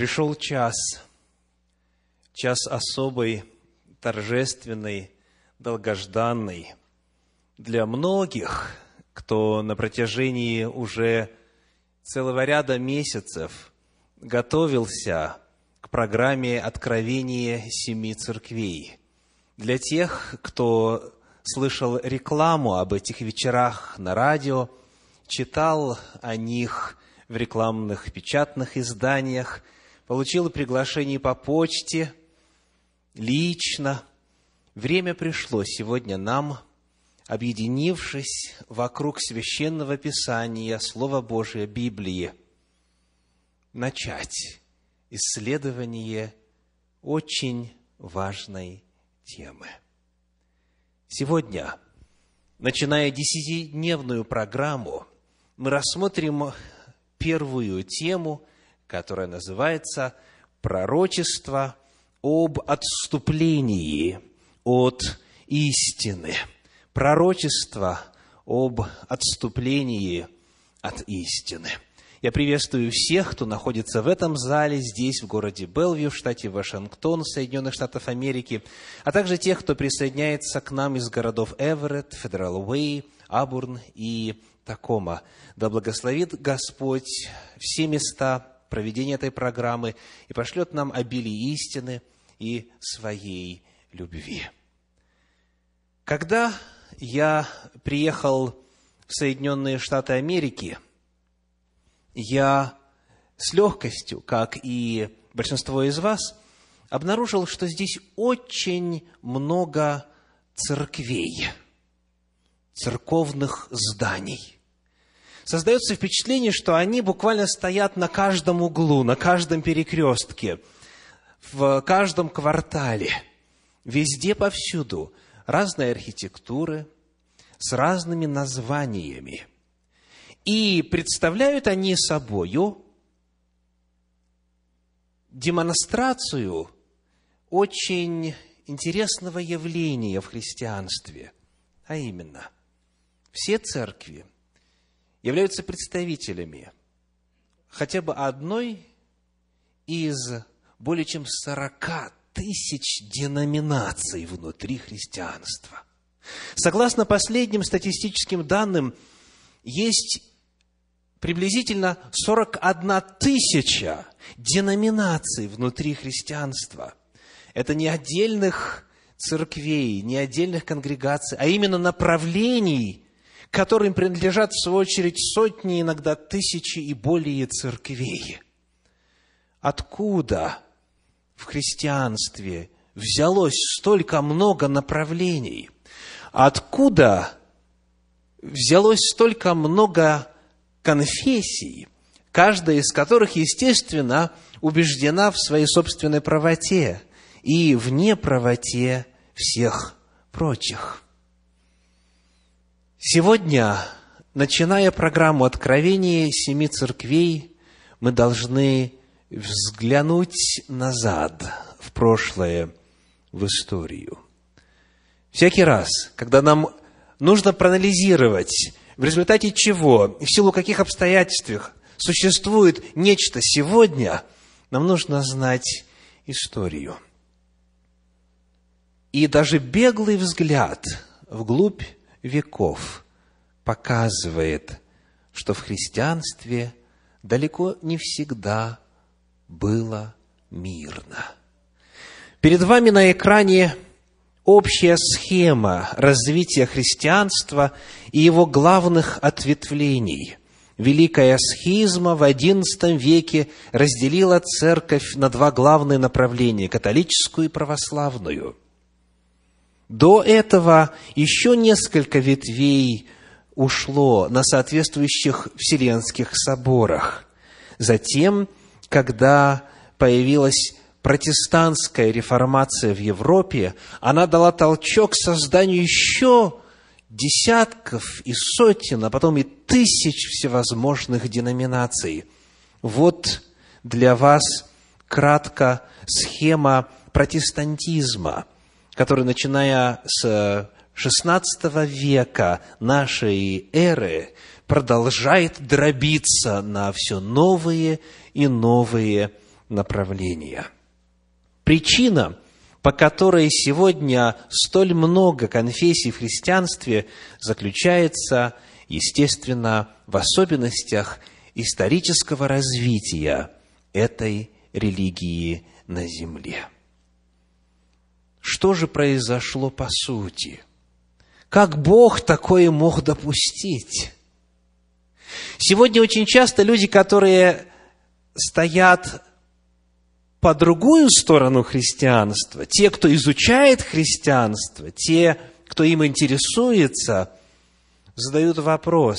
Пришел час, час особый, торжественный, долгожданный для многих, кто на протяжении уже целого ряда месяцев готовился к программе «Откровение семи церквей». Для тех, кто слышал рекламу об этих вечерах на радио, читал о них в рекламных печатных изданиях, получил приглашение по почте, лично. Время пришло сегодня нам, объединившись вокруг священного писания, Слова Божия, Библии, начать исследование очень важной темы. Сегодня, начиная десятидневную программу, мы рассмотрим первую тему, которая называется «Пророчество об отступлении от истины». Пророчество об отступлении от истины. Я приветствую всех, кто находится в этом зале, здесь, в городе Белвью, в штате Вашингтон, Соединенных Штатов Америки, а также тех, кто присоединяется к нам из городов Эверетт, Федерал Уэй, Абурн и Такома. Да благословит Господь все места проведения этой программы и пошлет нам обилие истины и своей любви. Когда я приехал в Соединенные Штаты Америки, я с легкостью, как и большинство из вас, обнаружил, что здесь очень много церквей, церковных зданий создается впечатление, что они буквально стоят на каждом углу, на каждом перекрестке, в каждом квартале, везде, повсюду. Разные архитектуры, с разными названиями. И представляют они собою демонстрацию очень интересного явления в христианстве, а именно, все церкви являются представителями хотя бы одной из более чем сорока тысяч деноминаций внутри христианства. Согласно последним статистическим данным, есть приблизительно 41 тысяча деноминаций внутри христианства. Это не отдельных церквей, не отдельных конгрегаций, а именно направлений которым принадлежат, в свою очередь, сотни, иногда тысячи и более церквей. Откуда в христианстве взялось столько много направлений? Откуда взялось столько много конфессий, каждая из которых, естественно, убеждена в своей собственной правоте и в неправоте всех прочих – Сегодня, начиная программу откровения семи церквей, мы должны взглянуть назад, в прошлое, в историю. Всякий раз, когда нам нужно проанализировать, в результате чего в силу каких обстоятельств существует нечто сегодня, нам нужно знать историю. И даже беглый взгляд вглубь веков показывает, что в христианстве далеко не всегда было мирно. Перед вами на экране общая схема развития христианства и его главных ответвлений. Великая схизма в XI веке разделила церковь на два главные направления – католическую и православную – до этого еще несколько ветвей ушло на соответствующих вселенских соборах. Затем, когда появилась протестантская реформация в Европе, она дала толчок созданию еще десятков и сотен, а потом и тысяч всевозможных деноминаций. Вот для вас кратко схема протестантизма – который, начиная с XVI века нашей эры, продолжает дробиться на все новые и новые направления. Причина, по которой сегодня столь много конфессий в христианстве, заключается, естественно, в особенностях исторического развития этой религии на земле. Что же произошло по сути? Как Бог такое мог допустить? Сегодня очень часто люди, которые стоят по другую сторону христианства, те, кто изучает христианство, те, кто им интересуется, задают вопрос,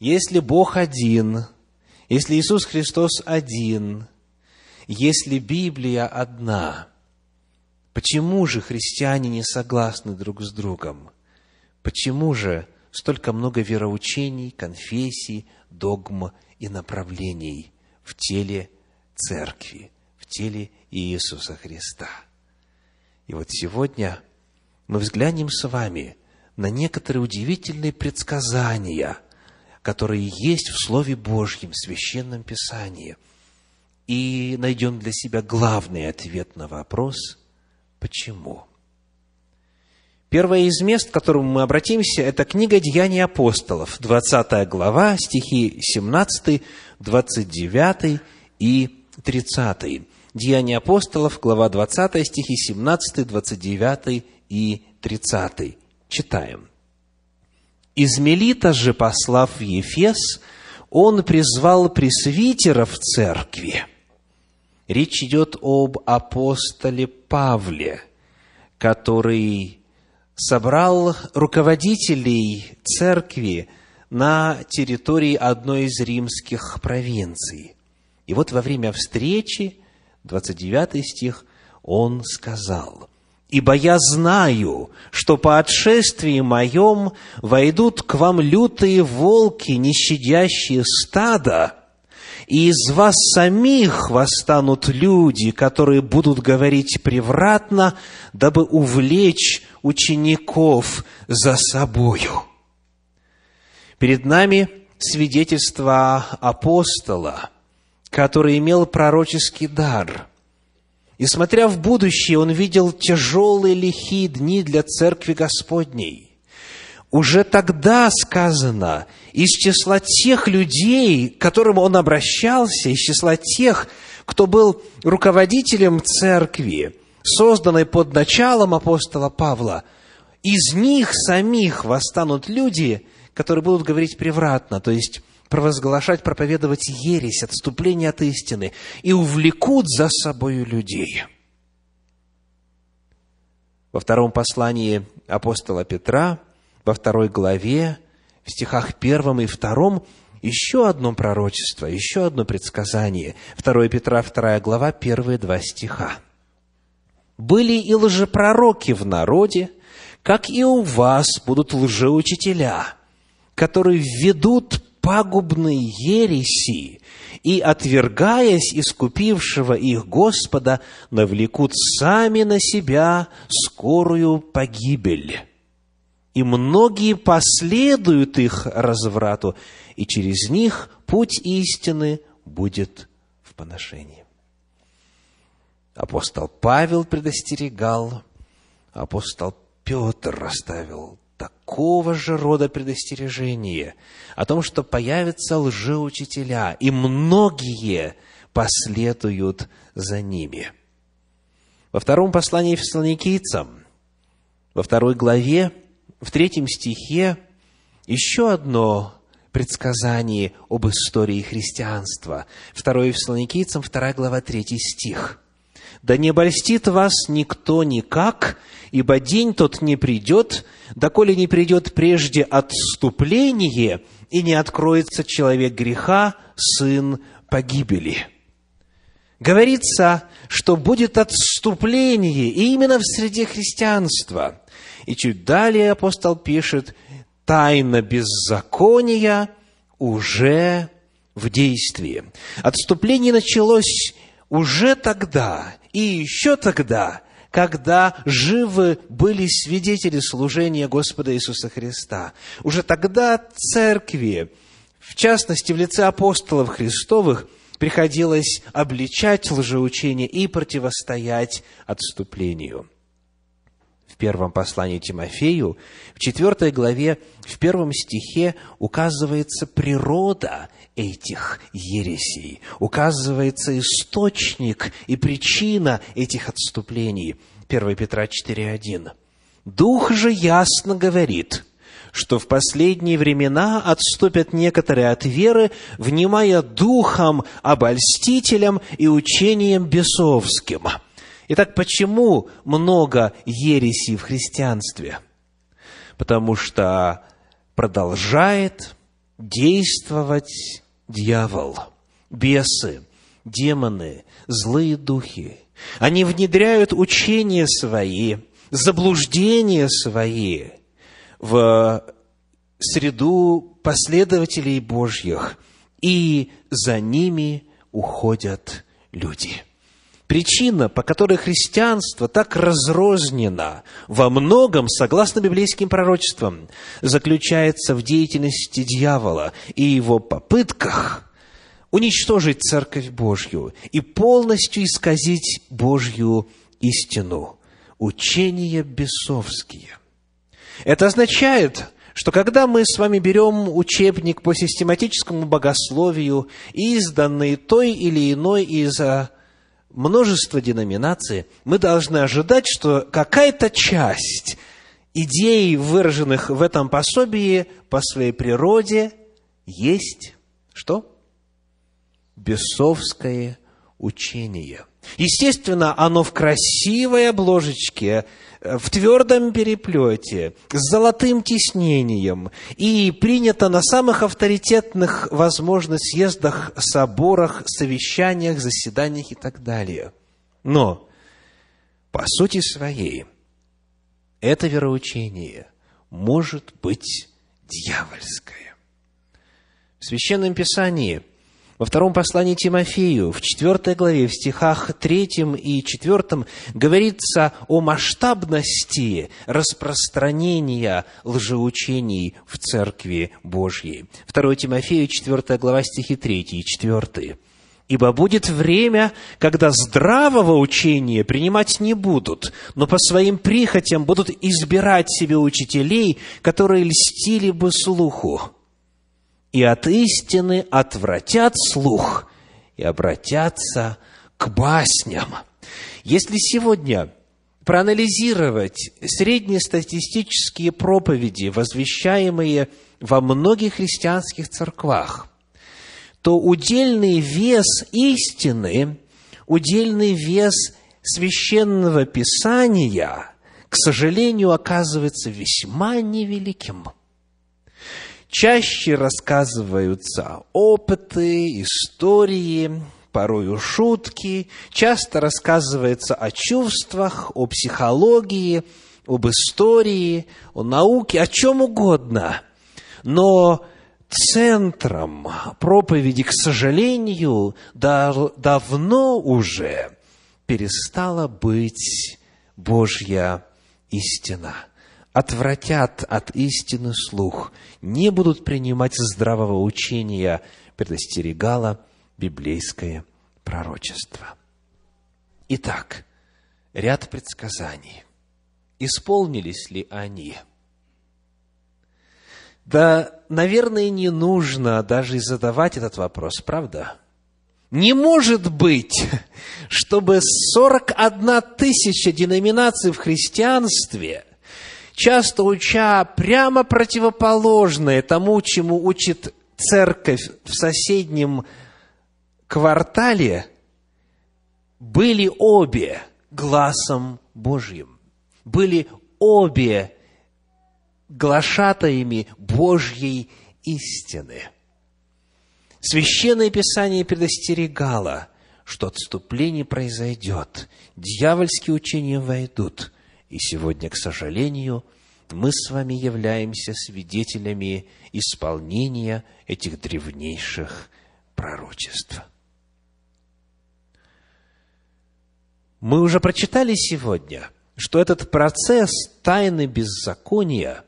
если Бог один, если Иисус Христос один, если Библия одна, почему же христиане не согласны друг с другом? Почему же столько много вероучений, конфессий, догм и направлений в теле церкви, в теле Иисуса Христа? И вот сегодня мы взглянем с вами на некоторые удивительные предсказания, которые есть в Слове Божьем, в Священном Писании – и найдем для себя главный ответ на вопрос «Почему?». Первое из мест, к которому мы обратимся, это книга «Деяния апостолов», 20 глава, стихи 17, 29 и 30. Деяния апостолов, глава 20, стихи 17, 29 и 30. Читаем. «Из Мелита же, послав в Ефес, он призвал пресвитеров церкви, Речь идет об апостоле Павле, который собрал руководителей церкви на территории одной из римских провинций. И вот во время встречи, 29 стих, он сказал, «Ибо я знаю, что по отшествии моем войдут к вам лютые волки, не щадящие стада, и из вас самих восстанут люди, которые будут говорить превратно, дабы увлечь учеников за собою. Перед нами свидетельство апостола, который имел пророческий дар. И смотря в будущее, он видел тяжелые лихие дни для Церкви Господней – уже тогда сказано, из числа тех людей, к которым он обращался, из числа тех, кто был руководителем церкви, созданной под началом апостола Павла, из них самих восстанут люди, которые будут говорить превратно, то есть провозглашать, проповедовать ересь, отступление от истины, и увлекут за собою людей. Во втором послании апостола Петра – во второй главе, в стихах первом и втором, еще одно пророчество, еще одно предсказание. 2 Петра, 2 глава, первые два стиха. «Были и лжепророки в народе, как и у вас будут лжеучителя, которые введут пагубные ереси и, отвергаясь искупившего их Господа, навлекут сами на себя скорую погибель» и многие последуют их разврату, и через них путь истины будет в поношении. Апостол Павел предостерегал, апостол Петр расставил такого же рода предостережение о том, что появятся лжеучителя, и многие последуют за ними. Во втором послании фессалоникийцам, во второй главе, в третьем стихе еще одно предсказание об истории христианства. Второе Фессалоникийцам, вторая глава, третий стих. «Да не обольстит вас никто никак, ибо день тот не придет, доколе не придет прежде отступление, и не откроется человек греха, сын погибели». Говорится, что будет отступление и именно в среде христианства. И чуть далее апостол пишет, тайна беззакония уже в действии. Отступление началось уже тогда и еще тогда, когда живы были свидетели служения Господа Иисуса Христа. Уже тогда церкви, в частности в лице апостолов Христовых, приходилось обличать лжеучение и противостоять отступлению. Первом послании Тимофею, в четвертой главе, в первом стихе указывается природа этих ересей, указывается источник и причина этих отступлений. 1 Петра 4.1. «Дух же ясно говорит, что в последние времена отступят некоторые от веры, внимая духом обольстителям и учением бесовским». Итак, почему много ересей в христианстве? Потому что продолжает действовать дьявол, бесы, демоны, злые духи. Они внедряют учения свои, заблуждения свои в среду последователей Божьих, и за ними уходят люди. Причина, по которой христианство так разрознено во многом, согласно библейским пророчествам, заключается в деятельности дьявола и его попытках уничтожить Церковь Божью и полностью исказить Божью истину. Учения бесовские. Это означает, что когда мы с вами берем учебник по систематическому богословию, изданный той или иной из а, множество деноминаций, мы должны ожидать, что какая-то часть идей, выраженных в этом пособии, по своей природе, есть что? Бесовское учение. Естественно, оно в красивой обложечке, в твердом переплете, с золотым тиснением и принято на самых авторитетных возможных съездах, соборах, совещаниях, заседаниях и так далее. Но, по сути своей, это вероучение может быть дьявольское. В Священном Писании – во втором послании Тимофею, в четвертой главе, в стихах третьем и четвертом, говорится о масштабности распространения лжеучений в Церкви Божьей. 2 Тимофею, четвертая глава, стихи третий и четвертый. Ибо будет время, когда здравого учения принимать не будут, но по своим прихотям будут избирать себе учителей, которые льстили бы слуху и от истины отвратят слух и обратятся к басням. Если сегодня проанализировать среднестатистические проповеди, возвещаемые во многих христианских церквах, то удельный вес истины, удельный вес священного писания, к сожалению, оказывается весьма невеликим – чаще рассказываются опыты, истории, порою шутки, часто рассказывается о чувствах, о психологии, об истории, о науке, о чем угодно. Но центром проповеди, к сожалению, дав давно уже перестала быть Божья истина – отвратят от истины слух, не будут принимать здравого учения, предостерегало библейское пророчество. Итак, ряд предсказаний. Исполнились ли они? Да, наверное, не нужно даже и задавать этот вопрос, правда? Не может быть, чтобы 41 тысяча деноминаций в христианстве – часто уча прямо противоположное тому, чему учит церковь в соседнем квартале, были обе глазом Божьим, были обе глашатаями Божьей истины. Священное Писание предостерегало, что отступление произойдет, дьявольские учения войдут – и сегодня, к сожалению, мы с вами являемся свидетелями исполнения этих древнейших пророчеств. Мы уже прочитали сегодня, что этот процесс тайны беззакония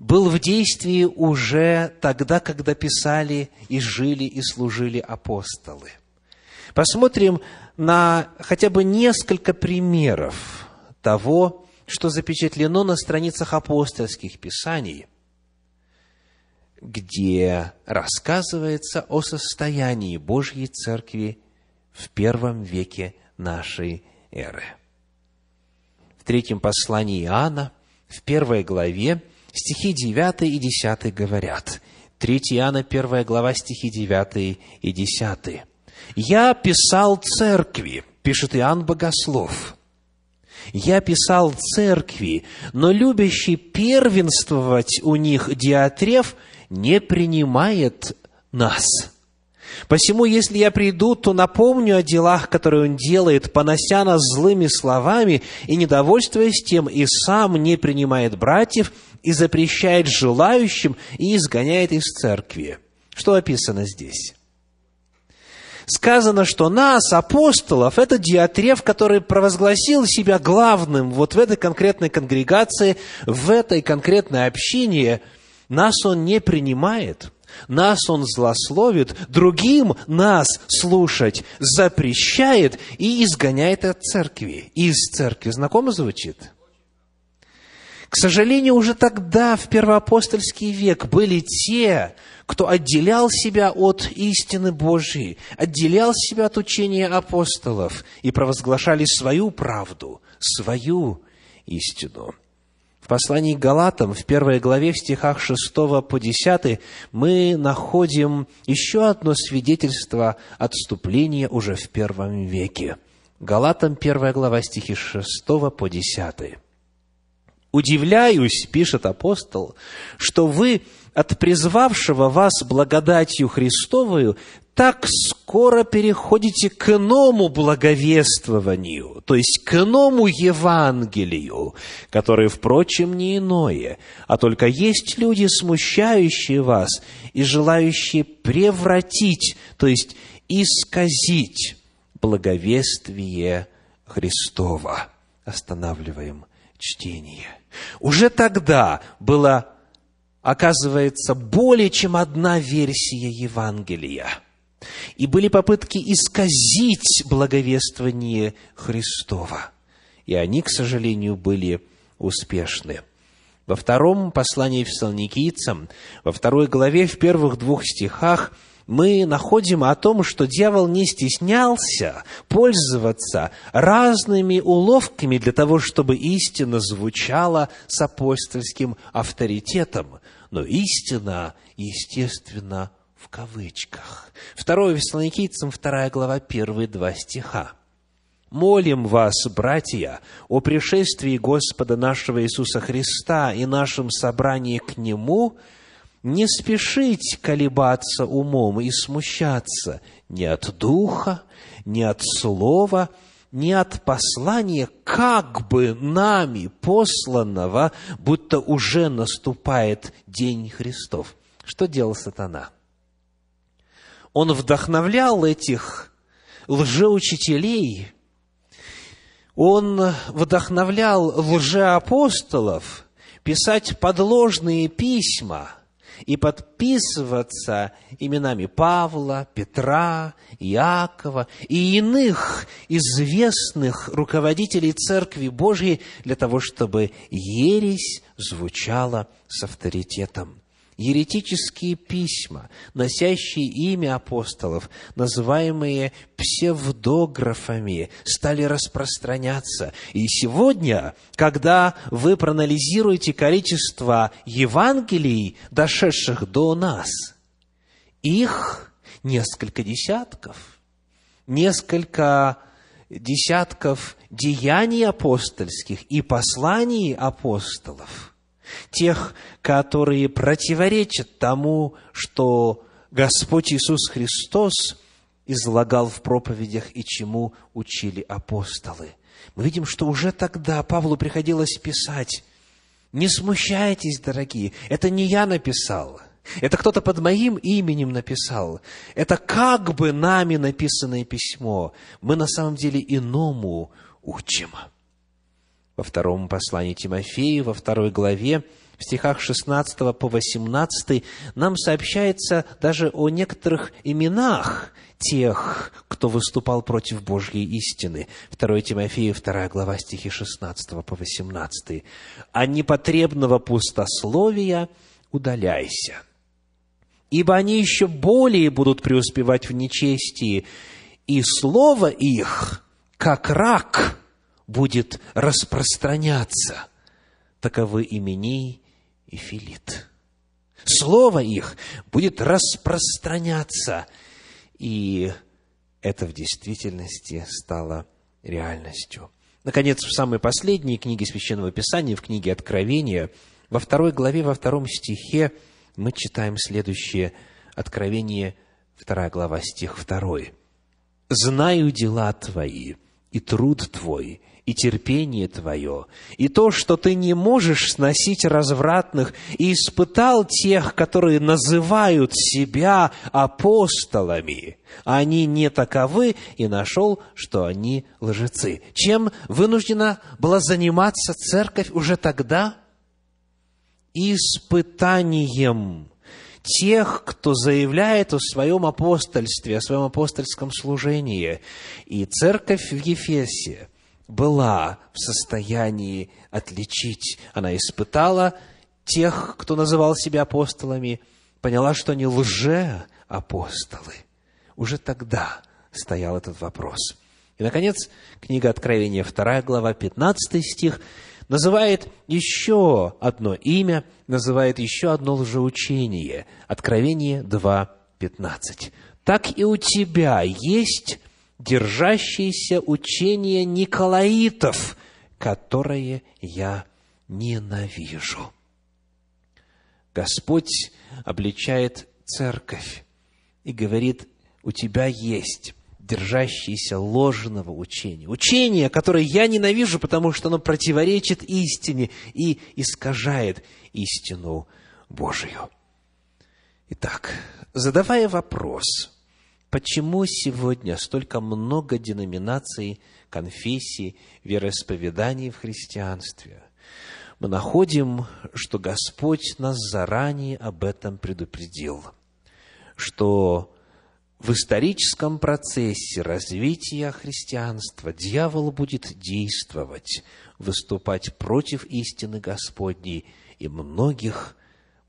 был в действии уже тогда, когда писали и жили и служили апостолы. посмотрим на хотя бы несколько примеров того, что запечатлено на страницах апостольских писаний, где рассказывается о состоянии Божьей Церкви в первом веке нашей эры. В третьем послании Иоанна, в первой главе, стихи 9 и 10 говорят. 3 Иоанна, 1 глава, стихи 9 и 10. «Я писал церкви», пишет Иоанн Богослов, «Я писал церкви, но любящий первенствовать у них Диатреф не принимает нас». Посему, если я приду, то напомню о делах, которые он делает, понося нас злыми словами и недовольствуясь тем, и сам не принимает братьев, и запрещает желающим, и изгоняет из церкви. Что описано здесь? Сказано, что нас, апостолов, это диатреф, который провозгласил себя главным вот в этой конкретной конгрегации, в этой конкретной общине, нас он не принимает – нас он злословит, другим нас слушать запрещает и изгоняет от церкви. Из церкви. Знакомо звучит? К сожалению, уже тогда, в первоапостольский век, были те, кто отделял себя от истины Божьей, отделял себя от учения апостолов и провозглашали свою правду, свою истину послании к Галатам, в первой главе, в стихах 6 по 10, мы находим еще одно свидетельство отступления уже в первом веке. Галатам, первая глава, стихи 6 по 10. «Удивляюсь, — пишет апостол, — что вы от призвавшего вас благодатью Христовую так скоро переходите к иному благовествованию, то есть к иному Евангелию, которое, впрочем, не иное, а только есть люди, смущающие вас и желающие превратить, то есть исказить благовествие Христова. Останавливаем чтение. Уже тогда было, оказывается, более чем одна версия Евангелия – и были попытки исказить благовествование Христова. И они, к сожалению, были успешны. Во втором послании фессалоникийцам, во второй главе, в первых двух стихах, мы находим о том, что дьявол не стеснялся пользоваться разными уловками для того, чтобы истина звучала с апостольским авторитетом. Но истина, естественно, в кавычках. Второе Фессалоникийцам, вторая глава, первые два стиха. «Молим вас, братья, о пришествии Господа нашего Иисуса Христа и нашем собрании к Нему, не спешить колебаться умом и смущаться ни от духа, ни от слова, ни от послания, как бы нами посланного, будто уже наступает день Христов. Что делал сатана? он вдохновлял этих лжеучителей, он вдохновлял лжеапостолов писать подложные письма и подписываться именами Павла, Петра, Иакова и иных известных руководителей Церкви Божьей для того, чтобы ересь звучала с авторитетом еретические письма, носящие имя апостолов, называемые псевдографами, стали распространяться. И сегодня, когда вы проанализируете количество Евангелий, дошедших до нас, их несколько десятков, несколько десятков деяний апостольских и посланий апостолов – тех, которые противоречат тому, что Господь Иисус Христос излагал в проповедях и чему учили апостолы. Мы видим, что уже тогда Павлу приходилось писать, не смущайтесь, дорогие, это не я написал, это кто-то под моим именем написал. Это как бы нами написанное письмо. Мы на самом деле иному учим. Во втором послании Тимофею, во второй главе, в стихах 16 по 18 нам сообщается даже о некоторых именах тех, кто выступал против Божьей истины. 2 Тимофею, 2 глава, стихи 16 по 18. «А непотребного пустословия удаляйся, ибо они еще более будут преуспевать в нечестии, и слово их, как рак, будет распространяться. Таковы Именей и Филит. Слово их будет распространяться. И это в действительности стало реальностью. Наконец, в самой последней книге Священного Писания, в книге Откровения, во второй главе, во втором стихе мы читаем следующее Откровение, вторая глава, стих второй. «Знаю дела твои, и труд твой, и терпение твое, и то, что ты не можешь сносить развратных, и испытал тех, которые называют себя апостолами, они не таковы, и нашел, что они лжецы. Чем вынуждена была заниматься церковь уже тогда? Испытанием тех, кто заявляет о своем апостольстве, о своем апостольском служении. И церковь в Ефесе была в состоянии отличить. Она испытала тех, кто называл себя апостолами, поняла, что они лже-апостолы. Уже тогда стоял этот вопрос. И, наконец, книга Откровения, 2 глава, 15 стих, называет еще одно имя, называет еще одно лжеучение. Откровение 2, 15. Так и у тебя есть держащиеся учения Николаитов, которые я ненавижу. Господь обличает церковь и говорит, у тебя есть держащиеся ложного учения. Учение, которое я ненавижу, потому что оно противоречит истине и искажает истину Божию. Итак, задавая вопрос, Почему сегодня столько много деноминаций, конфессий, вероисповеданий в христианстве? Мы находим, что Господь нас заранее об этом предупредил, что в историческом процессе развития христианства дьявол будет действовать, выступать против истины Господней и многих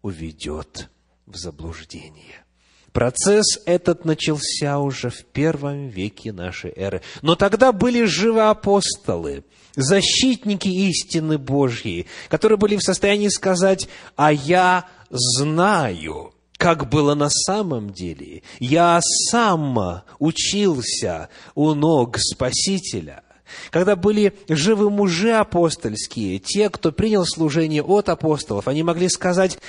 уведет в заблуждение. Процесс этот начался уже в первом веке нашей эры. Но тогда были живы апостолы, защитники истины Божьей, которые были в состоянии сказать, а я знаю, как было на самом деле. Я сам учился у ног Спасителя. Когда были живы мужи апостольские, те, кто принял служение от апостолов, они могли сказать,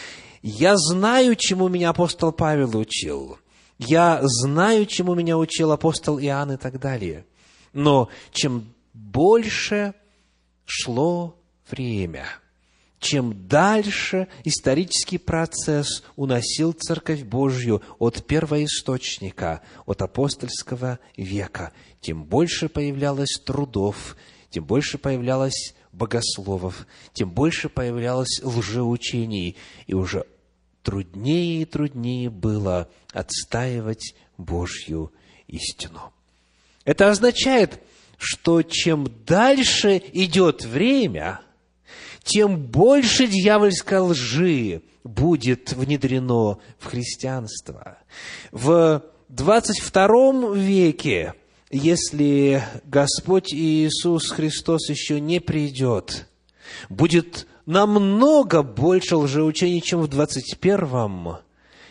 я знаю, чему меня апостол Павел учил. Я знаю, чему меня учил апостол Иоанн и так далее. Но чем больше шло время, чем дальше исторический процесс уносил Церковь Божью от первоисточника, от апостольского века, тем больше появлялось трудов, тем больше появлялось богословов, тем больше появлялось лжеучений, и уже труднее и труднее было отстаивать Божью истину. Это означает, что чем дальше идет время, тем больше дьявольской лжи будет внедрено в христианство. В 22 веке, если Господь Иисус Христос еще не придет, будет намного больше лжеучений, чем в 21-м,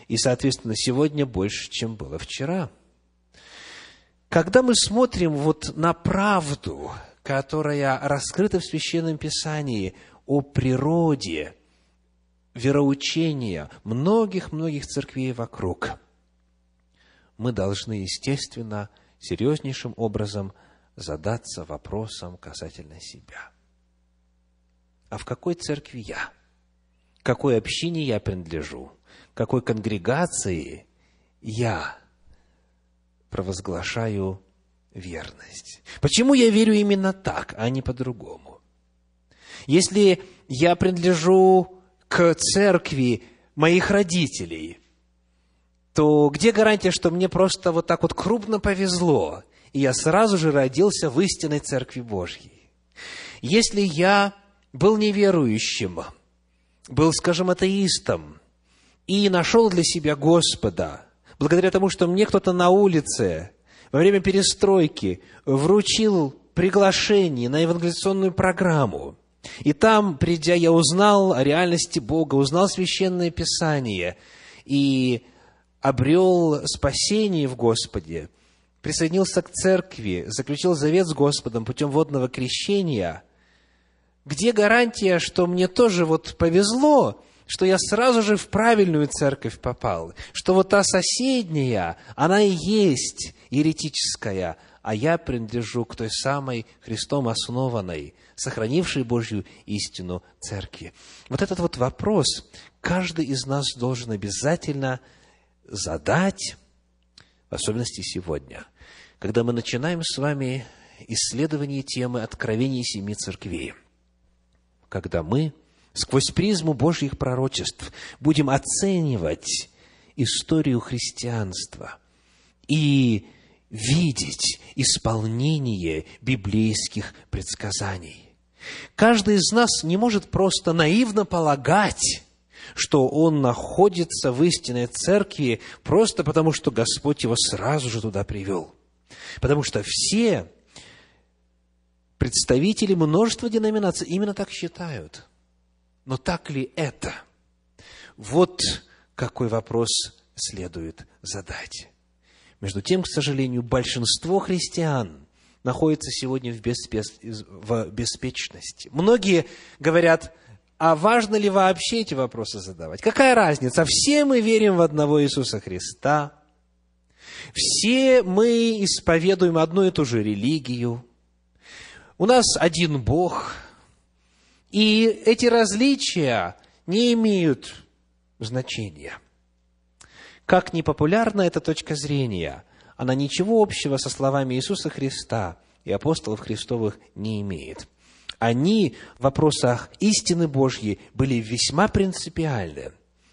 и, соответственно, сегодня больше, чем было вчера. Когда мы смотрим вот на правду, которая раскрыта в Священном Писании о природе вероучения многих-многих церквей вокруг, мы должны, естественно, серьезнейшим образом задаться вопросом касательно себя – а в какой церкви я? Какой общине я принадлежу? Какой конгрегации я провозглашаю верность? Почему я верю именно так, а не по-другому? Если я принадлежу к церкви моих родителей, то где гарантия, что мне просто вот так вот крупно повезло, и я сразу же родился в истинной Церкви Божьей? Если я был неверующим, был, скажем, атеистом, и нашел для себя Господа, благодаря тому, что мне кто-то на улице во время перестройки вручил приглашение на евангелизационную программу, и там, придя, я узнал о реальности Бога, узнал Священное Писание и обрел спасение в Господе, присоединился к церкви, заключил завет с Господом путем водного крещения, где гарантия, что мне тоже вот повезло, что я сразу же в правильную церковь попал, что вот та соседняя, она и есть еретическая, а я принадлежу к той самой Христом основанной, сохранившей Божью истину церкви. Вот этот вот вопрос каждый из нас должен обязательно задать, в особенности сегодня, когда мы начинаем с вами исследование темы откровений семи церквей, когда мы сквозь призму Божьих пророчеств будем оценивать историю христианства и видеть исполнение библейских предсказаний. Каждый из нас не может просто наивно полагать, что он находится в истинной церкви просто потому, что Господь его сразу же туда привел. Потому что все представители множества деноминаций именно так считают – но так ли это? Вот какой вопрос следует задать. Между тем, к сожалению, большинство христиан находится сегодня в, беспе... в беспечности. Многие говорят, а важно ли вообще эти вопросы задавать? Какая разница? Все мы верим в одного Иисуса Христа. Все мы исповедуем одну и ту же религию. У нас один Бог – и эти различия не имеют значения. Как ни популярна эта точка зрения, она ничего общего со словами Иисуса Христа и апостолов Христовых не имеет. Они в вопросах истины Божьей были весьма принципиальны.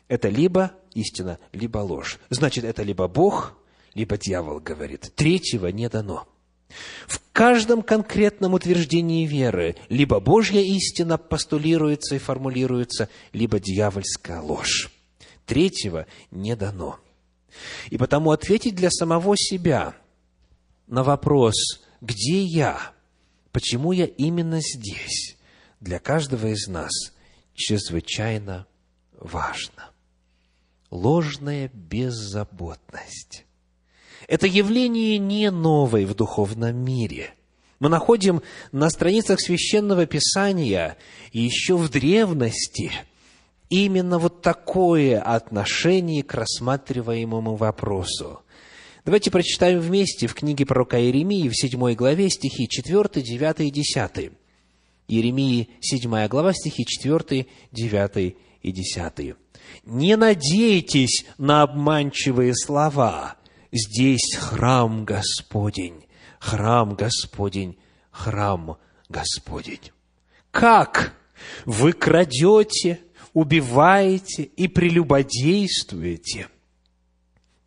Это либо истина, либо ложь. Значит, это либо Бог, либо дьявол говорит. Третьего не дано. В каждом конкретном утверждении веры либо Божья истина постулируется и формулируется, либо дьявольская ложь. Третьего не дано. И потому ответить для самого себя на вопрос, где я, почему я именно здесь, для каждого из нас чрезвычайно важно. Ложная беззаботность это явление не новое в духовном мире. Мы находим на страницах Священного Писания еще в древности именно вот такое отношение к рассматриваемому вопросу. Давайте прочитаем вместе в книге пророка Иеремии в 7 главе стихи 4, 9 и 10. Иеремии 7 глава стихи 4, 9 и 10. «Не надейтесь на обманчивые слова, здесь храм Господень, храм Господень, храм Господень. Как вы крадете, убиваете и прелюбодействуете,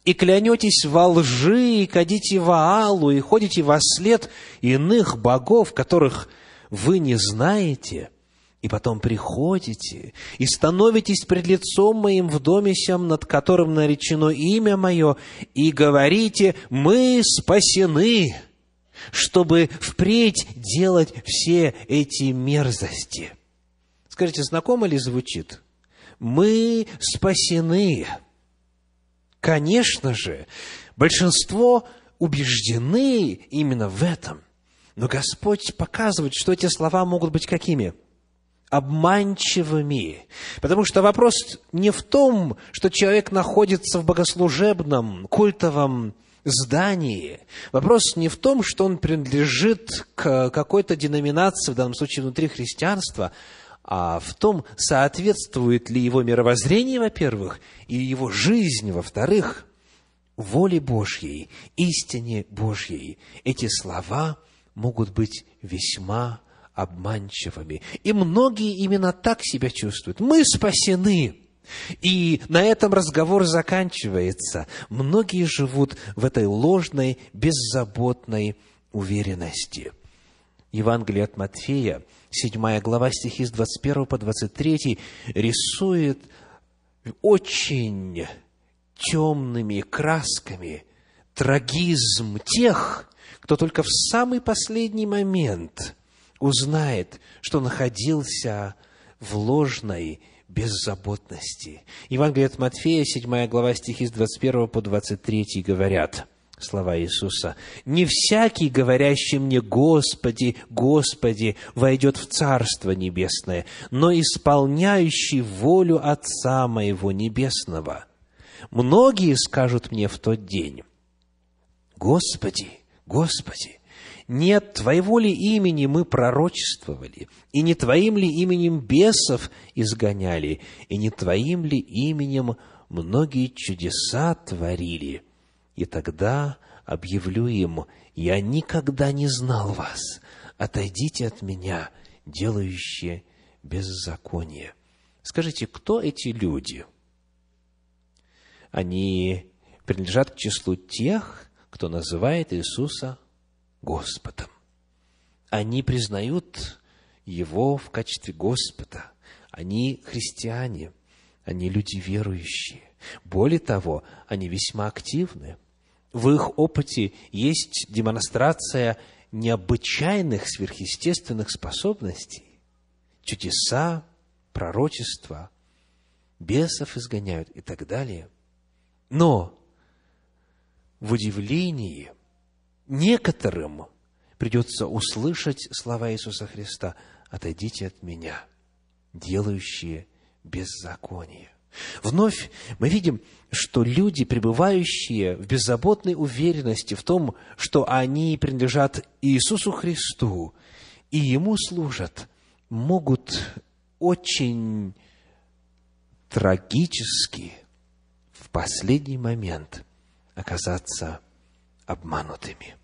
и клянетесь во лжи, и кадите Ваалу, и ходите во след иных богов, которых вы не знаете – и потом приходите и становитесь пред лицом моим в доме сям, над которым наречено имя мое, и говорите, мы спасены, чтобы впредь делать все эти мерзости. Скажите, знакомо ли звучит? Мы спасены. Конечно же, большинство убеждены именно в этом. Но Господь показывает, что эти слова могут быть какими? обманчивыми. Потому что вопрос не в том, что человек находится в богослужебном, культовом здании. Вопрос не в том, что он принадлежит к какой-то деноминации, в данном случае внутри христианства, а в том, соответствует ли его мировоззрение, во-первых, и его жизнь, во-вторых, воле Божьей, истине Божьей. Эти слова могут быть весьма обманчивыми. И многие именно так себя чувствуют. Мы спасены. И на этом разговор заканчивается. Многие живут в этой ложной, беззаботной уверенности. Евангелие от Матфея, 7 глава, стихи с 21 по 23, рисует очень темными красками трагизм тех, кто только в самый последний момент узнает, что находился в ложной беззаботности. Евангелие от Матфея, 7 глава, стихи с 21 по 23 говорят слова Иисуса. «Не всякий, говорящий мне, Господи, Господи, войдет в Царство Небесное, но исполняющий волю Отца Моего Небесного. Многие скажут мне в тот день, Господи, Господи, нет Твоего ли имени мы пророчествовали, и не Твоим ли именем бесов изгоняли, и не Твоим ли именем многие чудеса творили? И тогда объявлю им, я никогда не знал вас, отойдите от меня, делающие беззаконие. Скажите, кто эти люди? Они принадлежат к числу тех, кто называет Иисуса Господом. Они признают Его в качестве Господа. Они христиане, они люди верующие. Более того, они весьма активны. В их опыте есть демонстрация необычайных сверхъестественных способностей, чудеса, пророчества, бесов изгоняют и так далее. Но в удивлении – некоторым придется услышать слова Иисуса Христа «Отойдите от меня, делающие беззаконие». Вновь мы видим, что люди, пребывающие в беззаботной уверенности в том, что они принадлежат Иисусу Христу и Ему служат, могут очень трагически в последний момент оказаться обманутыми.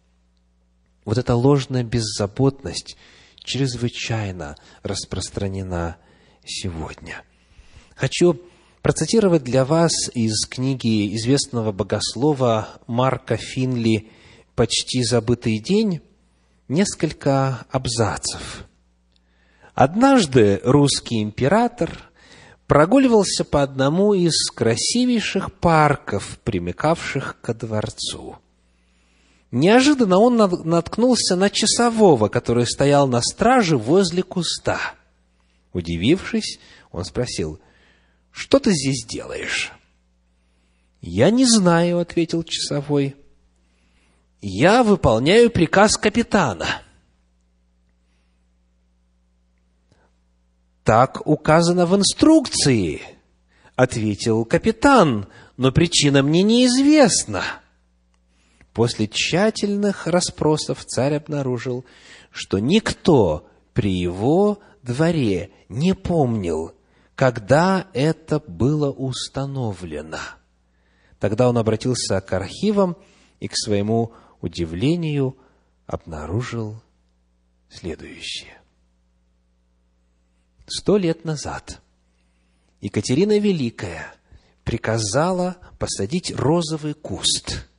Вот эта ложная беззаботность чрезвычайно распространена сегодня. Хочу процитировать для вас из книги известного богослова Марка Финли «Почти забытый день» несколько абзацев. Однажды русский император прогуливался по одному из красивейших парков, примыкавших ко дворцу – Неожиданно он наткнулся на часового, который стоял на страже возле куста. Удивившись, он спросил, «Что ты здесь делаешь?» «Я не знаю», — ответил часовой. «Я выполняю приказ капитана». «Так указано в инструкции», — ответил капитан, «но причина мне неизвестна». После тщательных расспросов царь обнаружил, что никто при его дворе не помнил, когда это было установлено. Тогда он обратился к архивам и, к своему удивлению, обнаружил следующее. Сто лет назад Екатерина Великая приказала посадить розовый куст –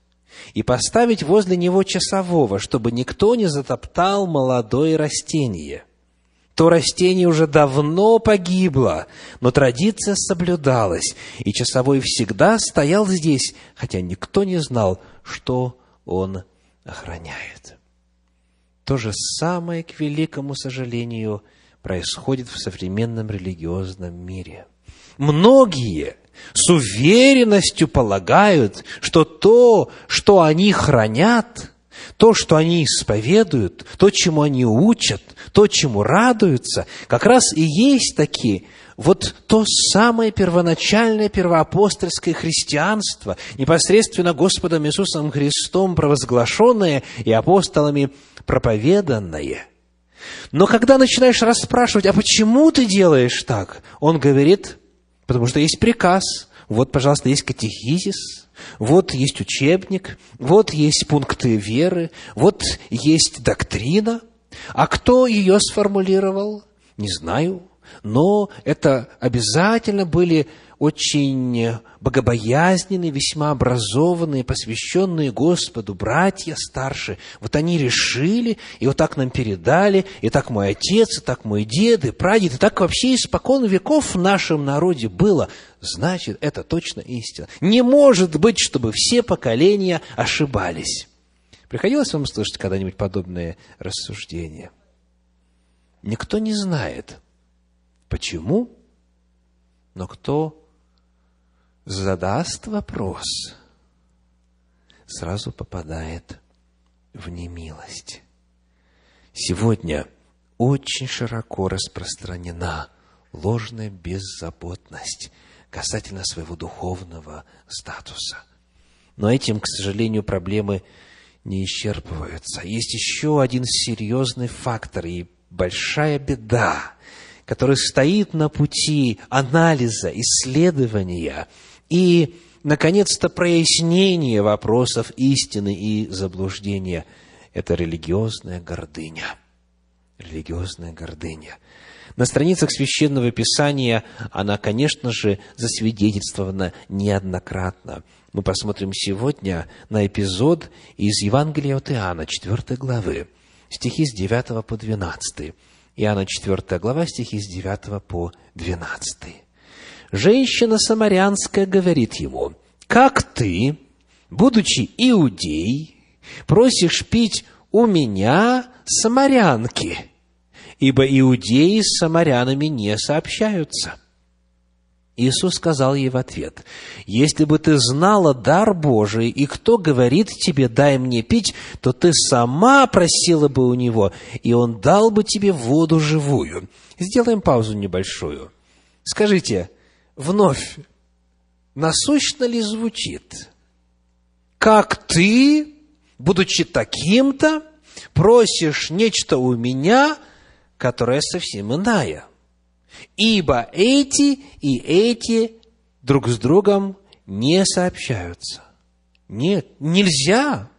и поставить возле него часового, чтобы никто не затоптал молодое растение. То растение уже давно погибло, но традиция соблюдалась, и часовой всегда стоял здесь, хотя никто не знал, что он охраняет. То же самое, к великому сожалению, происходит в современном религиозном мире. Многие с уверенностью полагают, что то, что они хранят, то, что они исповедуют, то, чему они учат, то, чему радуются, как раз и есть такие вот то самое первоначальное первоапостольское христианство, непосредственно Господом Иисусом Христом провозглашенное и апостолами проповеданное. Но когда начинаешь расспрашивать, а почему ты делаешь так, он говорит, Потому что есть приказ, вот, пожалуйста, есть катехизис, вот есть учебник, вот есть пункты веры, вот есть доктрина. А кто ее сформулировал? Не знаю. Но это обязательно были очень богобоязненные, весьма образованные, посвященные Господу братья старшие. Вот они решили, и вот так нам передали, и так мой отец, и так мой дед, и прадед, и так вообще испокон веков в нашем народе было. Значит, это точно истина. Не может быть, чтобы все поколения ошибались. Приходилось вам слышать когда-нибудь подобные рассуждения? Никто не знает, почему, но кто задаст вопрос, сразу попадает в немилость. Сегодня очень широко распространена ложная беззаботность касательно своего духовного статуса. Но этим, к сожалению, проблемы не исчерпываются. Есть еще один серьезный фактор и большая беда, который стоит на пути анализа, исследования – и, наконец-то, прояснение вопросов истины и заблуждения – это религиозная гордыня. Религиозная гордыня. На страницах Священного Писания она, конечно же, засвидетельствована неоднократно. Мы посмотрим сегодня на эпизод из Евангелия от Иоанна, 4 главы, стихи с 9 по 12. Иоанна 4 глава, стихи с 9 по 12 женщина самарянская говорит ему, «Как ты, будучи иудей, просишь пить у меня самарянки, ибо иудеи с самарянами не сообщаются». Иисус сказал ей в ответ, «Если бы ты знала дар Божий, и кто говорит тебе, дай мне пить, то ты сама просила бы у него, и он дал бы тебе воду живую». Сделаем паузу небольшую. Скажите, вновь, насущно ли звучит? Как ты, будучи таким-то, просишь нечто у меня, которое совсем иная. Ибо эти и эти друг с другом не сообщаются. Нет, нельзя.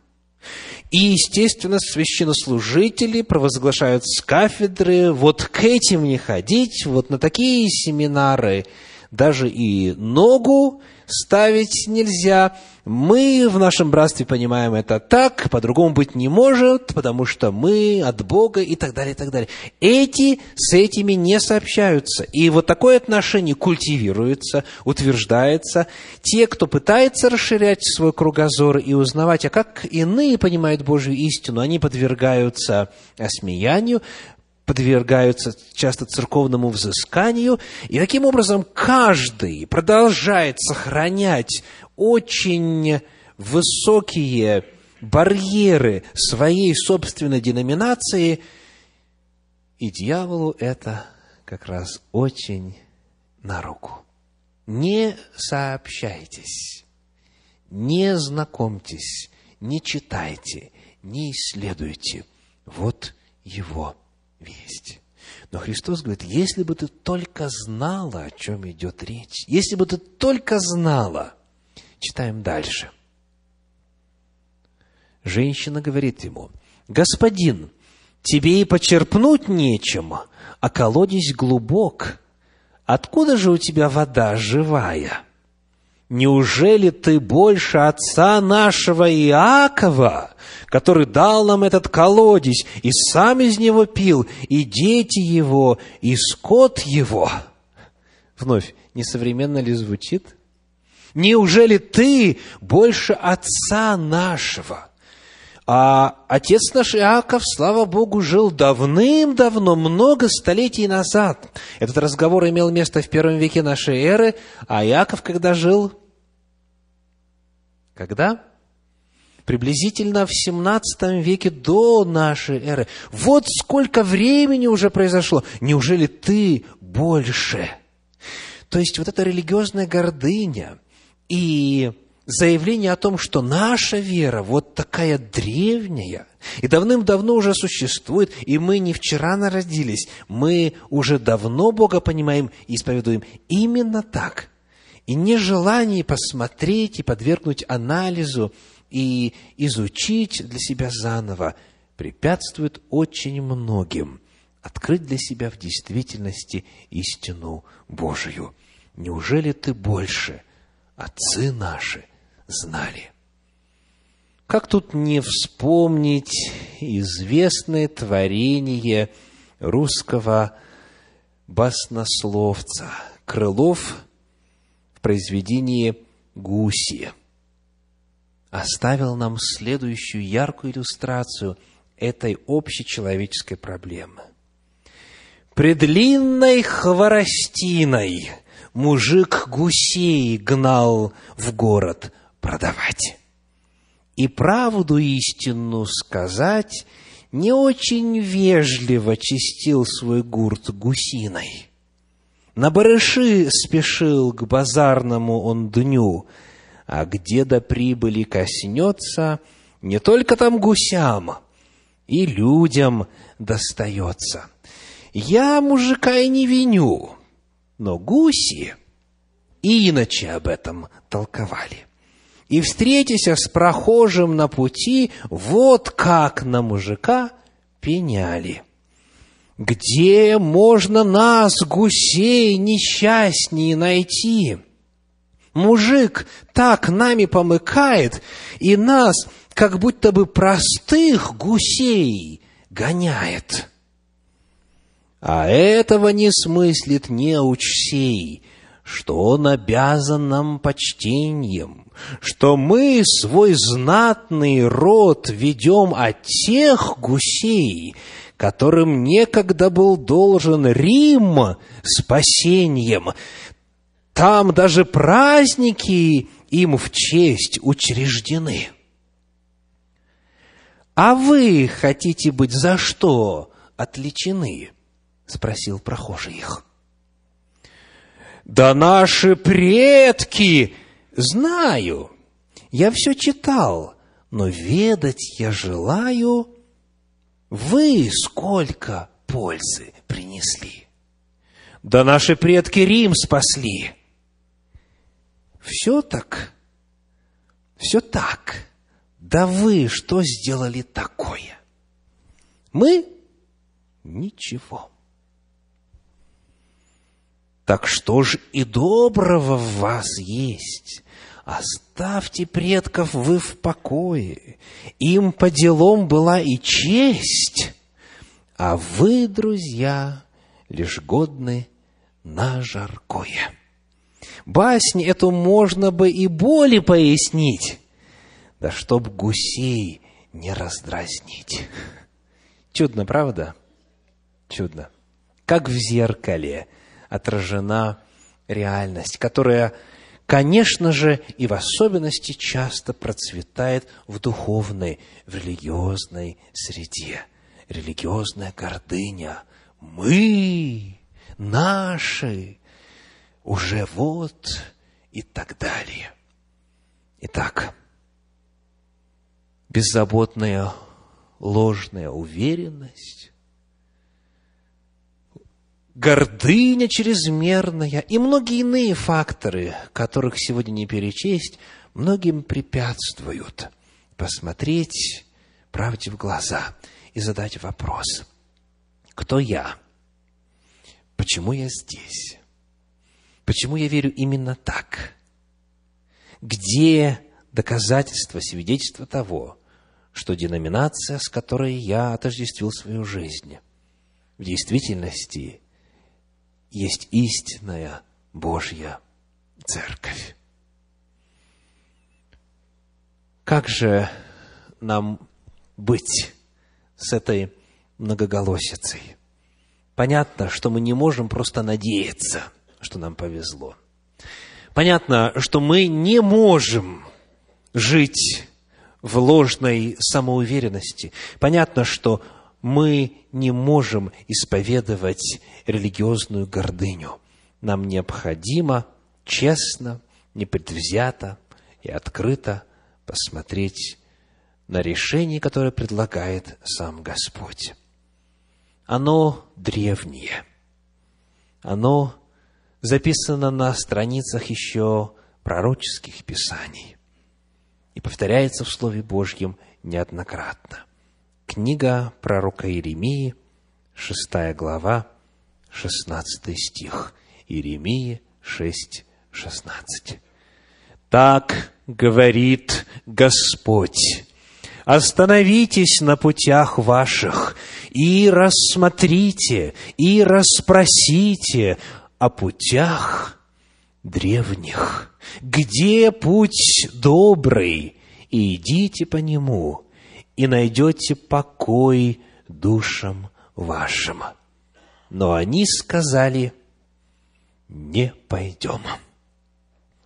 И, естественно, священнослужители провозглашают с кафедры, вот к этим не ходить, вот на такие семинары – даже и ногу ставить нельзя. Мы в нашем братстве понимаем это так, по-другому быть не может, потому что мы от Бога и так далее, и так далее. Эти с этими не сообщаются. И вот такое отношение культивируется, утверждается. Те, кто пытается расширять свой кругозор и узнавать, а как иные понимают Божью истину, они подвергаются осмеянию, подвергаются часто церковному взысканию, и таким образом каждый продолжает сохранять очень высокие барьеры своей собственной деноминации, и дьяволу это как раз очень на руку. Не сообщайтесь, не знакомьтесь, не читайте, не исследуйте. Вот его весть. Но Христос говорит, если бы ты только знала, о чем идет речь, если бы ты только знала, читаем дальше. Женщина говорит ему, господин, тебе и почерпнуть нечем, а колодец глубок. Откуда же у тебя вода живая? Неужели ты больше отца нашего Иакова, который дал нам этот колодец, и сам из него пил, и дети его, и скот его. Вновь, несовременно ли звучит? Неужели ты больше отца нашего? А отец наш Иаков, слава Богу, жил давным-давно, много столетий назад. Этот разговор имел место в первом веке нашей эры, а Иаков когда жил? Когда? приблизительно в 17 веке до нашей эры. Вот сколько времени уже произошло. Неужели ты больше? То есть вот эта религиозная гордыня и заявление о том, что наша вера вот такая древняя, и давным-давно уже существует, и мы не вчера народились, мы уже давно Бога понимаем и исповедуем именно так. И нежелание посмотреть и подвергнуть анализу и изучить для себя заново препятствует очень многим открыть для себя в действительности истину Божию. Неужели ты больше, отцы наши, знали? Как тут не вспомнить известное творение русского баснословца Крылов в произведении «Гуси» оставил нам следующую яркую иллюстрацию этой общечеловеческой проблемы. Пред длинной хворостиной мужик гусей гнал в город продавать. И правду истину сказать, не очень вежливо чистил свой гурт гусиной. На барыши спешил к базарному он дню, а где до прибыли коснется, не только там гусям, и людям достается. Я мужика и не виню, но гуси иначе об этом толковали. И встретися с прохожим на пути, вот как на мужика пеняли. Где можно нас, гусей, несчастнее найти? Мужик так нами помыкает, и нас, как будто бы простых гусей, гоняет. А этого не смыслит неуч сей, что он обязан нам почтением, что мы свой знатный род ведем от тех гусей, которым некогда был должен Рим спасением, там даже праздники им в честь учреждены. А вы хотите быть за что отличены? Спросил прохожий их. Да наши предки, знаю, я все читал, но ведать я желаю, вы сколько пользы принесли. Да наши предки Рим спасли. Все так, все так. Да вы что сделали такое? Мы ничего. Так что ж и доброго в вас есть? Оставьте предков вы в покое. Им по делам была и честь, а вы, друзья, лишь годны на жаркое. Басни эту можно бы и более пояснить, да чтоб гусей не раздразнить. Чудно, правда? Чудно. Как в зеркале отражена реальность, которая, конечно же, и в особенности часто процветает в духовной, в религиозной среде. Религиозная гордыня. Мы, наши, уже вот и так далее. Итак, беззаботная ложная уверенность, гордыня чрезмерная и многие иные факторы, которых сегодня не перечесть, многим препятствуют посмотреть правде в глаза и задать вопрос. Кто я? Почему я здесь? Почему я верю именно так? Где доказательства, свидетельства того, что деноминация, с которой я отождествил свою жизнь, в действительности есть истинная Божья Церковь. Как же нам быть с этой многоголосицей? Понятно, что мы не можем просто надеяться – что нам повезло. Понятно, что мы не можем жить в ложной самоуверенности. Понятно, что мы не можем исповедовать религиозную гордыню. Нам необходимо честно, непредвзято и открыто посмотреть на решение, которое предлагает сам Господь. Оно древнее, оно записано на страницах еще пророческих писаний и повторяется в Слове Божьем неоднократно. Книга пророка Иеремии, шестая глава, шестнадцатый стих. Иеремии шесть, шестнадцать. Так говорит Господь, остановитесь на путях ваших и рассмотрите, и расспросите о путях древних. Где путь добрый? И идите по нему, и найдете покой душам вашим. Но они сказали, не пойдем.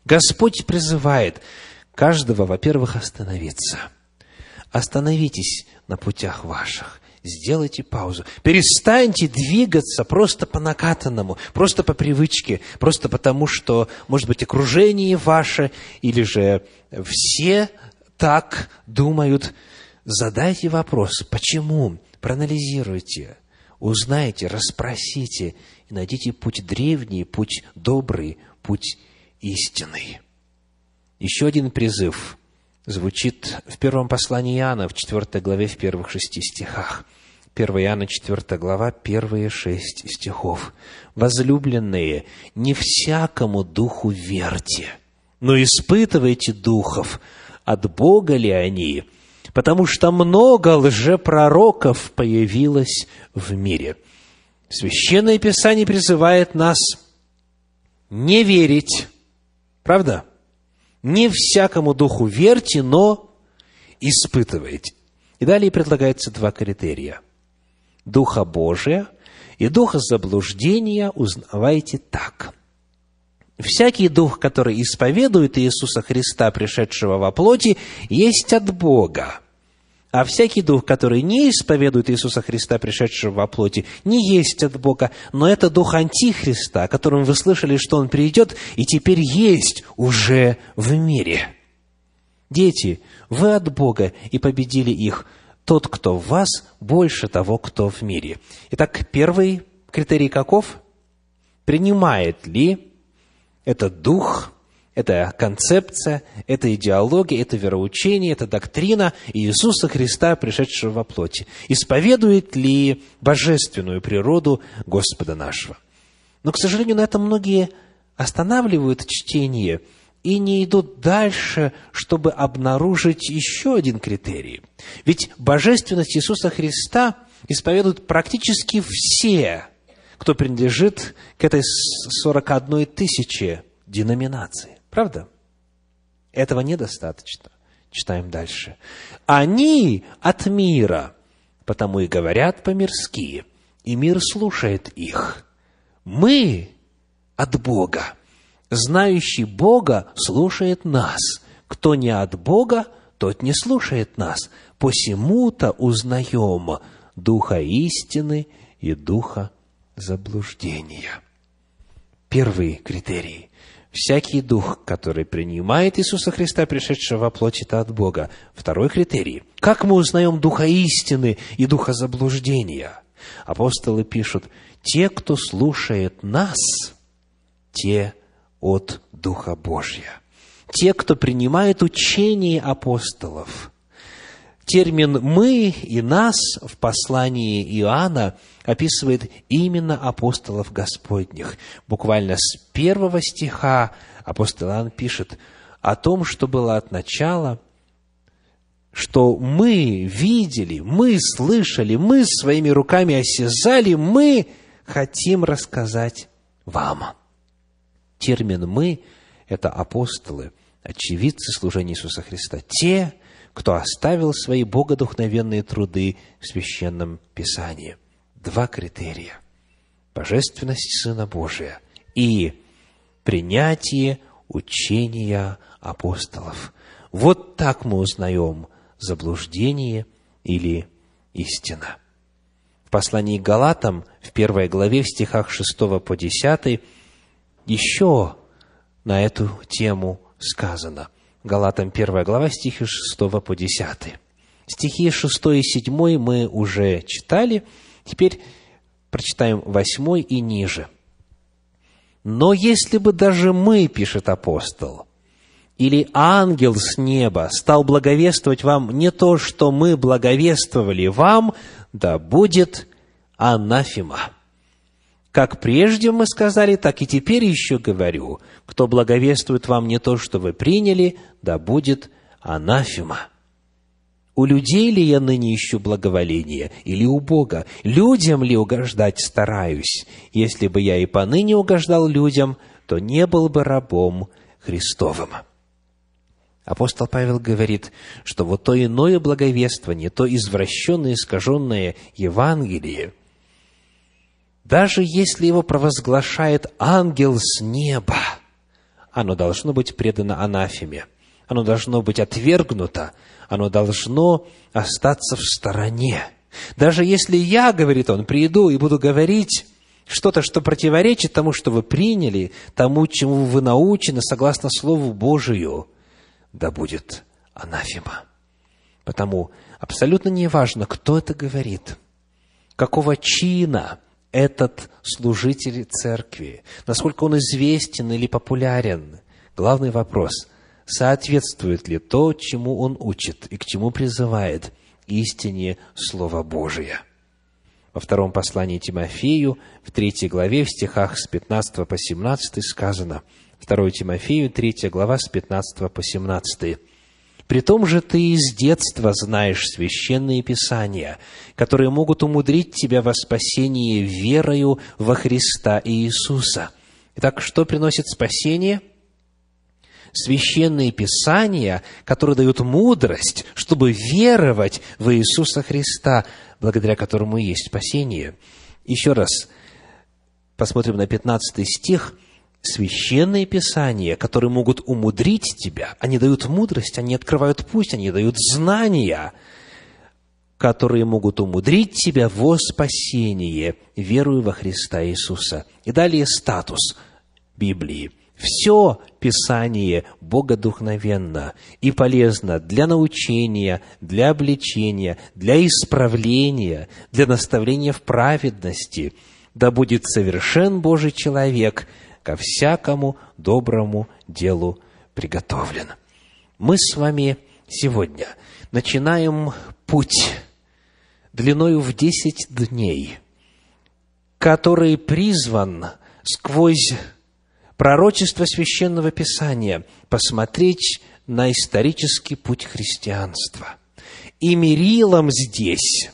Господь призывает каждого, во-первых, остановиться. Остановитесь на путях ваших. Сделайте паузу. Перестаньте двигаться просто по накатанному, просто по привычке, просто потому, что, может быть, окружение ваше, или же все так думают. Задайте вопрос, почему? Проанализируйте, узнайте, расспросите и найдите путь древний, путь добрый, путь истинный. Еще один призыв звучит в первом послании Иоанна, в четвертой главе, в первых шести стихах. 1 Иоанна 4 глава, первые шесть стихов. «Возлюбленные, не всякому духу верьте, но испытывайте духов, от Бога ли они, потому что много лжепророков появилось в мире». Священное Писание призывает нас не верить, правда? Не всякому духу верьте, но испытывайте. И далее предлагается два критерия. Духа Божия и Духа заблуждения узнавайте так. Всякий дух, который исповедует Иисуса Христа, пришедшего во плоти, есть от Бога. А всякий дух, который не исповедует Иисуса Христа, пришедшего во плоти, не есть от Бога, но это дух Антихриста, о котором вы слышали, что он придет, и теперь есть уже в мире. Дети, вы от Бога и победили их – тот, кто в вас, больше того, кто в мире. Итак, первый критерий каков? Принимает ли этот дух, эта концепция, эта идеология, это вероучение, эта доктрина Иисуса Христа, пришедшего во плоти? Исповедует ли божественную природу Господа нашего? Но, к сожалению, на этом многие останавливают чтение – и не идут дальше, чтобы обнаружить еще один критерий. Ведь божественность Иисуса Христа исповедуют практически все, кто принадлежит к этой 41 тысяче деноминации. Правда? Этого недостаточно. Читаем дальше. Они от мира, потому и говорят по-мирски, и мир слушает их. Мы от Бога знающий Бога слушает нас. Кто не от Бога, тот не слушает нас. Посему-то узнаем Духа истины и Духа заблуждения. Первый критерий. Всякий дух, который принимает Иисуса Христа, пришедшего во плоть, это от Бога. Второй критерий. Как мы узнаем Духа истины и Духа заблуждения? Апостолы пишут, те, кто слушает нас, те от Духа Божьего. Те, кто принимает учение апостолов. Термин «мы» и «нас» в послании Иоанна описывает именно апостолов Господних. Буквально с первого стиха апостол Иоанн пишет о том, что было от начала, что мы видели, мы слышали, мы своими руками осязали, мы хотим рассказать вам термин «мы» – это апостолы, очевидцы служения Иисуса Христа, те, кто оставил свои богодухновенные труды в Священном Писании. Два критерия – божественность Сына Божия и принятие учения апостолов. Вот так мы узнаем заблуждение или истина. В послании к Галатам, в первой главе, в стихах 6 по 10, еще на эту тему сказано. Галатам 1 глава, стихи 6 по 10. Стихи 6 и 7 мы уже читали, теперь прочитаем 8 и ниже. «Но если бы даже мы, — пишет апостол, — или ангел с неба стал благовествовать вам не то, что мы благовествовали вам, да будет анафема. Как прежде мы сказали, так и теперь еще говорю, кто благовествует вам не то, что вы приняли, да будет анафема. У людей ли я ныне ищу благоволение, или у Бога? Людям ли угождать стараюсь? Если бы я и поныне угождал людям, то не был бы рабом Христовым. Апостол Павел говорит, что вот то иное благовествование, то извращенное, искаженное Евангелие, даже если его провозглашает ангел с неба, оно должно быть предано анафеме, оно должно быть отвергнуто, оно должно остаться в стороне. Даже если я, говорит он, приду и буду говорить что-то, что противоречит тому, что вы приняли, тому, чему вы научены, согласно Слову Божию, да будет анафема. Потому абсолютно не важно, кто это говорит, какого чина этот служитель церкви, насколько он известен или популярен. Главный вопрос – соответствует ли то, чему он учит и к чему призывает истине Слова Божия. Во втором послании Тимофею, в третьей главе, в стихах с 15 по 17 сказано, 2 Тимофею, 3 глава, с 15 по 17. «При том же ты из детства знаешь священные писания, которые могут умудрить тебя во спасение верою во Христа Иисуса». Итак, что приносит спасение – священные писания, которые дают мудрость, чтобы веровать в Иисуса Христа, благодаря которому есть спасение. Еще раз посмотрим на 15 стих. Священные писания, которые могут умудрить тебя, они дают мудрость, они открывают путь, они дают знания, которые могут умудрить тебя во спасение, веруя во Христа Иисуса. И далее статус Библии – все Писание богодухновенно и полезно для научения, для обличения, для исправления, для наставления в праведности, да будет совершен Божий человек ко всякому доброму делу приготовлен. Мы с вами сегодня начинаем путь длиною в десять дней, который призван сквозь пророчество Священного Писания, посмотреть на исторический путь христианства. И мерилом здесь,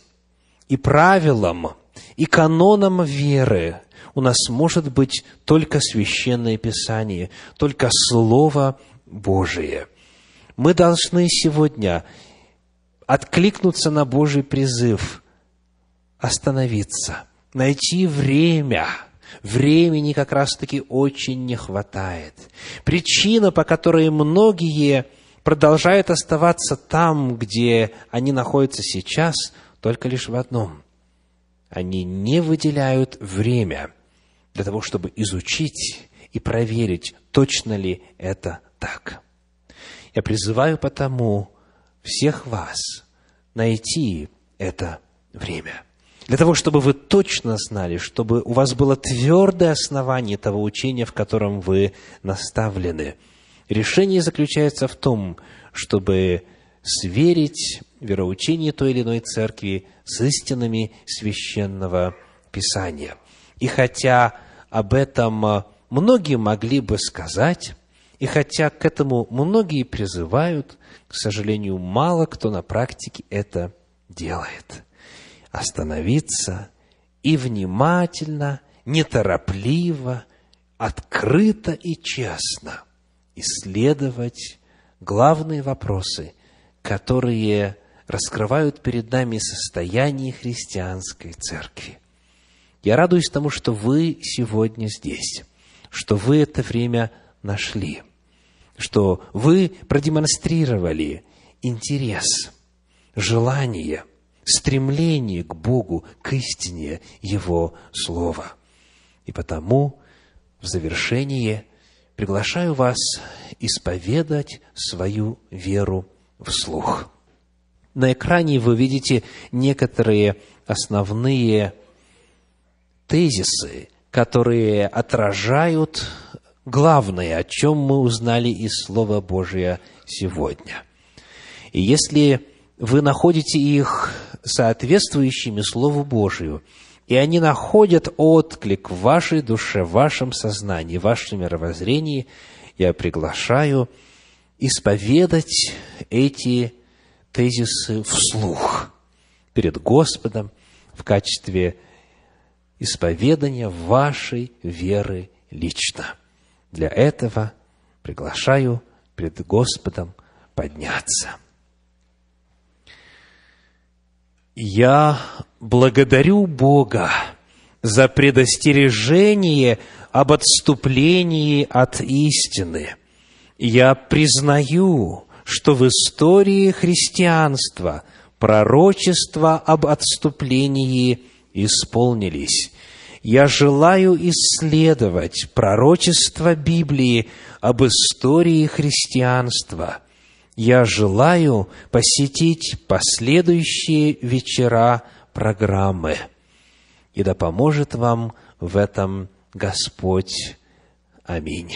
и правилом, и каноном веры у нас может быть только Священное Писание, только Слово Божие. Мы должны сегодня откликнуться на Божий призыв, остановиться, найти время – Времени как раз-таки очень не хватает. Причина, по которой многие продолжают оставаться там, где они находятся сейчас, только лишь в одном. Они не выделяют время для того, чтобы изучить и проверить, точно ли это так. Я призываю потому всех вас найти это время – для того, чтобы вы точно знали, чтобы у вас было твердое основание того учения, в котором вы наставлены. Решение заключается в том, чтобы сверить вероучение той или иной церкви с истинами священного Писания. И хотя об этом многие могли бы сказать, и хотя к этому многие призывают, к сожалению, мало кто на практике это делает остановиться и внимательно, неторопливо, открыто и честно исследовать главные вопросы, которые раскрывают перед нами состояние христианской церкви. Я радуюсь тому, что вы сегодня здесь, что вы это время нашли, что вы продемонстрировали интерес, желание – стремление к Богу, к истине Его Слова. И потому в завершение приглашаю вас исповедать свою веру вслух. На экране вы видите некоторые основные тезисы, которые отражают главное, о чем мы узнали из Слова Божия сегодня. И если вы находите их соответствующими Слову Божию, и они находят отклик в вашей душе, в вашем сознании, в вашем мировоззрении, я приглашаю исповедать эти тезисы вслух перед Господом в качестве исповедания вашей веры лично. Для этого приглашаю пред Господом подняться. Я благодарю Бога за предостережение об отступлении от истины. Я признаю, что в истории христианства пророчества об отступлении исполнились. Я желаю исследовать пророчество Библии об истории христианства. Я желаю посетить последующие вечера программы. И да поможет вам в этом Господь. Аминь.